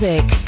Music.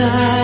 Hold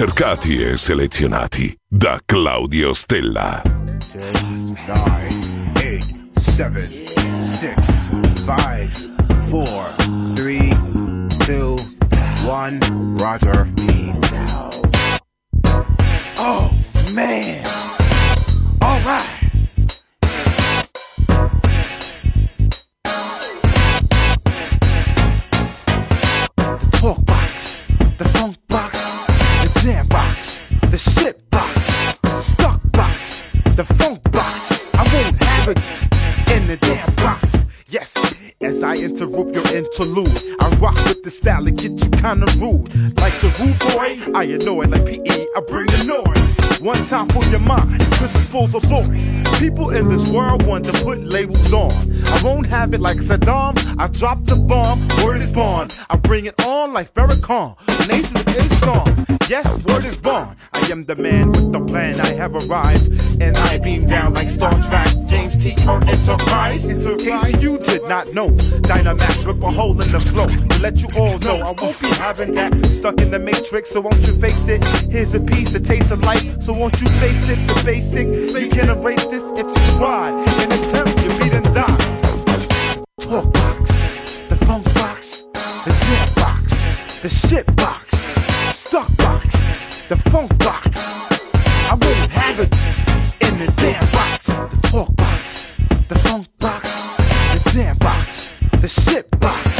ricercati e selezionati da Claudio Stella. 10, 9, 8, 7, 6, 5, 4 interlude, I rock with the style that get you kinda rude. Like the rude boy, I annoy like PE, I bring the noise. One time for your mind, this is for the boys. People in this world want to put labels on. I won't have it like Saddam, I drop the bomb, word is born. I bring it on like Farrakhan, the nation is strong. Yes, word is born. I am the man with the plan, I have arrived. And I beam down like Star Trek, James T. Enterprise. In case you did not know, Dynamax rip a hole in the flow. To let you all know, I won't be having that stuck in the matrix, so won't you face it? Here's a piece, a taste of life, so won't you face it? The basic, you can erase this if you try In attempt, you beat and die. Talk box, the funk box, the jam box, the shit box, stuck box, the funk box. I won't have it in the damn box. The talk box, the funk box, the jam box, the shit box,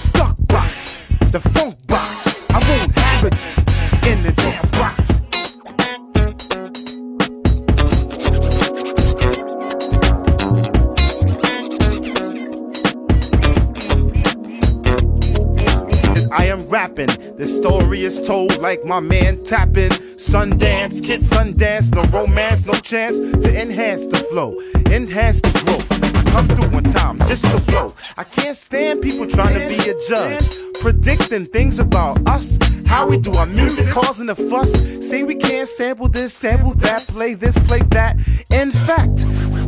stuck box, the funk I rapping. The story is told like my man tapping. Sundance, kids Sundance, no romance, no chance to enhance the flow, enhance the growth. come through one time just to blow. I can't stand people trying to be a judge, predicting things about us. How we do our music, causing a fuss. Say we can't sample this, sample that, play this, play that. In fact,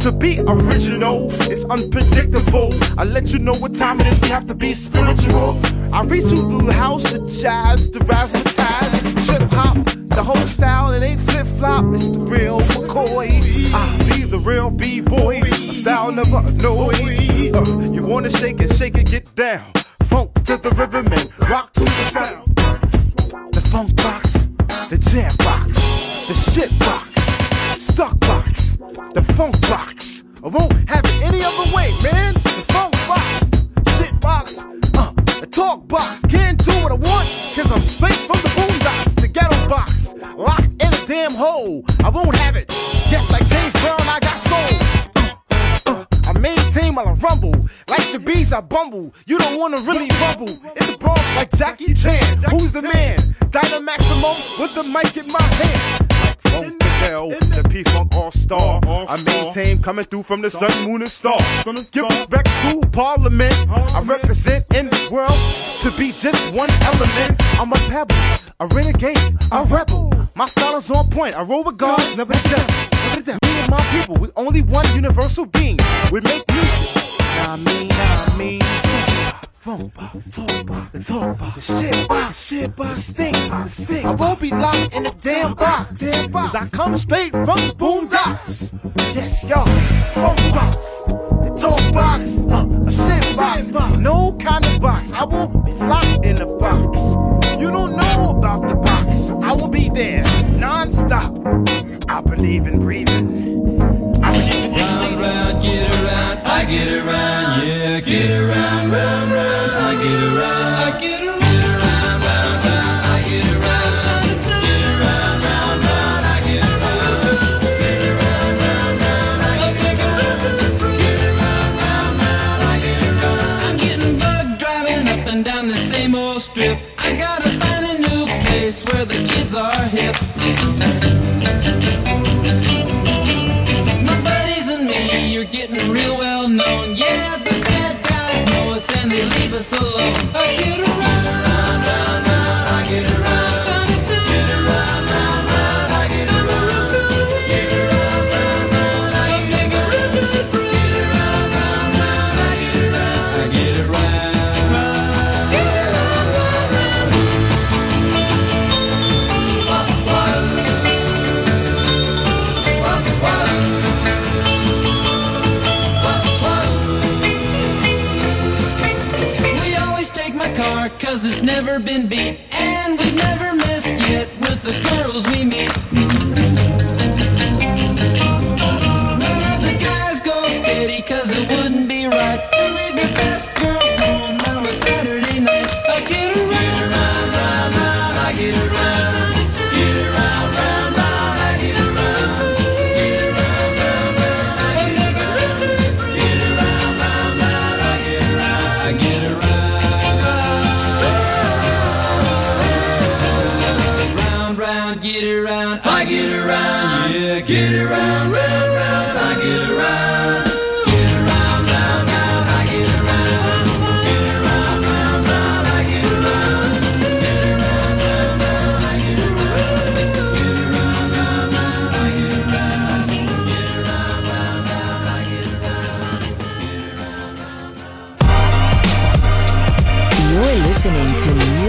to be original is unpredictable. I let you know what time it is. We have to be spiritual. I reach you through the house, the jazz, the razzmatazz, trip hop, the whole style. It ain't flip flop. It's the real McCoy. I be the real b boy. A style never annoyed. Uh, you wanna shake it, shake it, get down. Funk to the rhythm and rock to the sound. The funk box, the jam box, the shit box, stuck box, the funk box. I won't have it any other way, man. Box. Can't do what I want, cause I'm straight from the boondocks. The ghetto box, locked in a damn hole. I won't have it. Yes, like James Brown, I got soul. Uh, I maintain while I rumble. Like the bees, I bumble. You don't wanna really rumble. In the Bronx, like Jackie Chan. Who's the man? Dino Maximum with the mic in my hand. Like Bell, the P Funk All Star. I maintain coming through from the sun, moon, and stars. Give respect to Parliament. I represent in this world to be just one element. I'm a pebble, a renegade, a rebel. My style is on point. I roll with guards, never the devil. Me and my people, we only one universal being. We make music. I mean, I mean. Funk box, talk box, the box, shit box, shit box, stink box, stink. I won't be locked in a damn box, damn box. Cause I come straight from the boondocks. Yes, y'all, funk box, the talk box, uh, a shit box, no kind of box. I won't be locked in a box. You don't know about the box. I will be there non-stop. I believe in breathing. I believe in Round, round, get around, I get around, yeah, get around, never been beat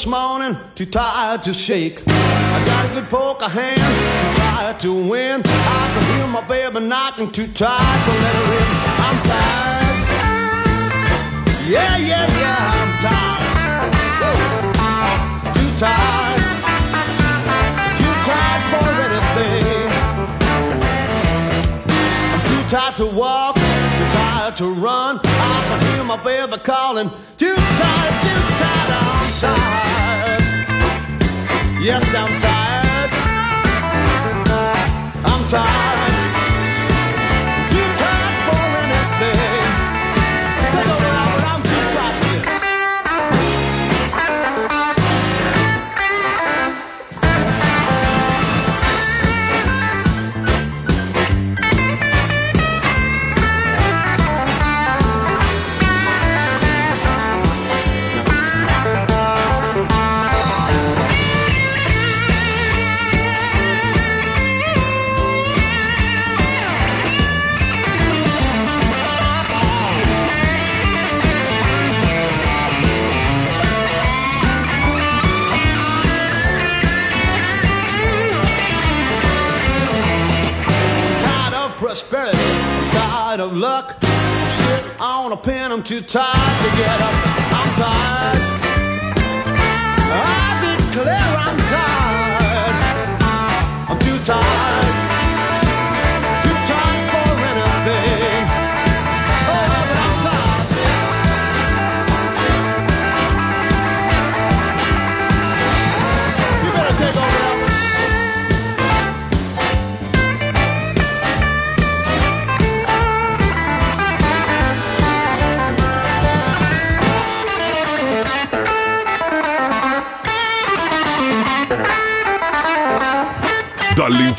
This morning, too tired to shake. I got a good poker hand, too tired to win. I can hear my baby knocking, too tired to let her in. I'm tired. Yeah, yeah, yeah, I'm tired. Woo. Too tired. Too tired for anything. I'm too tired to walk, too tired to run. I can hear my baby calling. Too tired, too tired. Yes, I'm tired. I'm tired. Of luck. I'm on a pin, I'm too tired to get up. I'm tired. I declare I'm tired.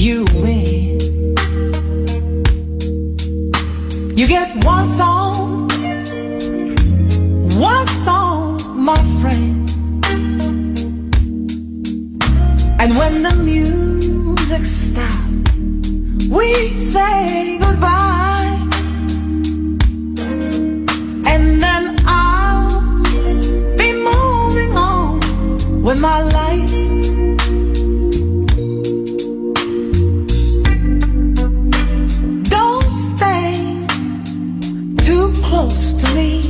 you win. You get one song, one song, my friend. And when the music stops, we say goodbye. And then I'll be moving on with my life. to me.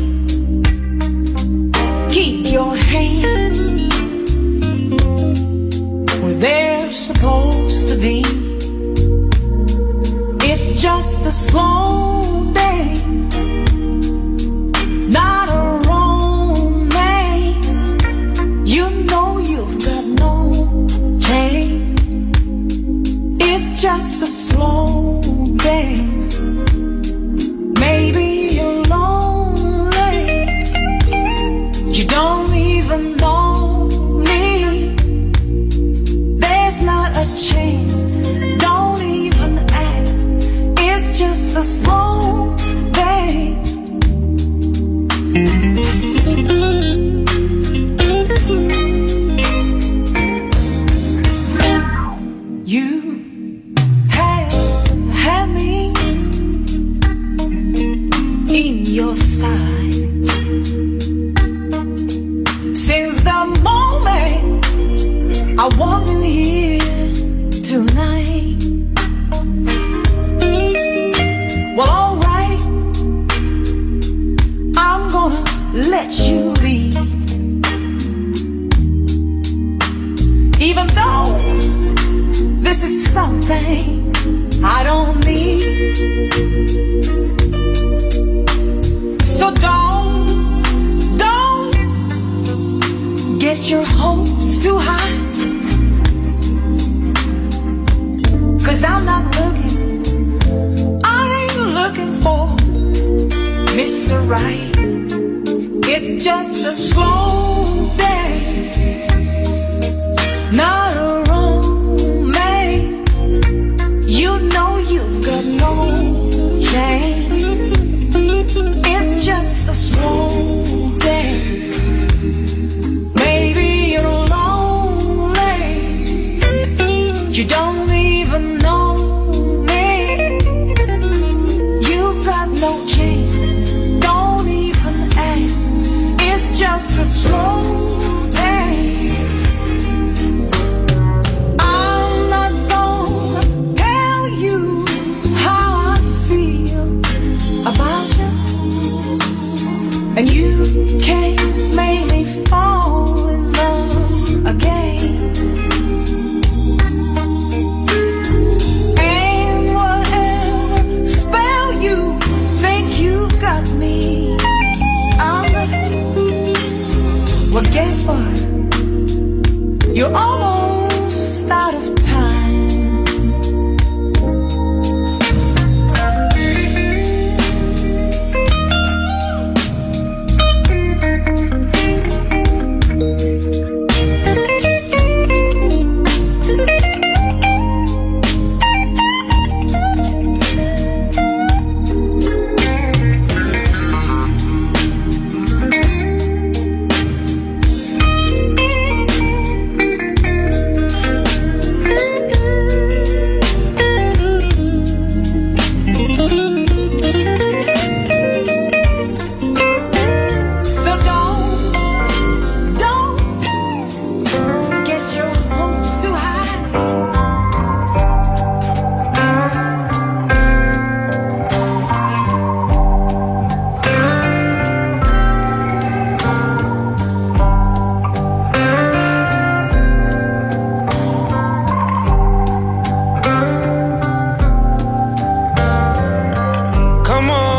Keep your hands where they're supposed to be. It's just a slow day, not a romance. You know you've got no change. It's just a slow Come on.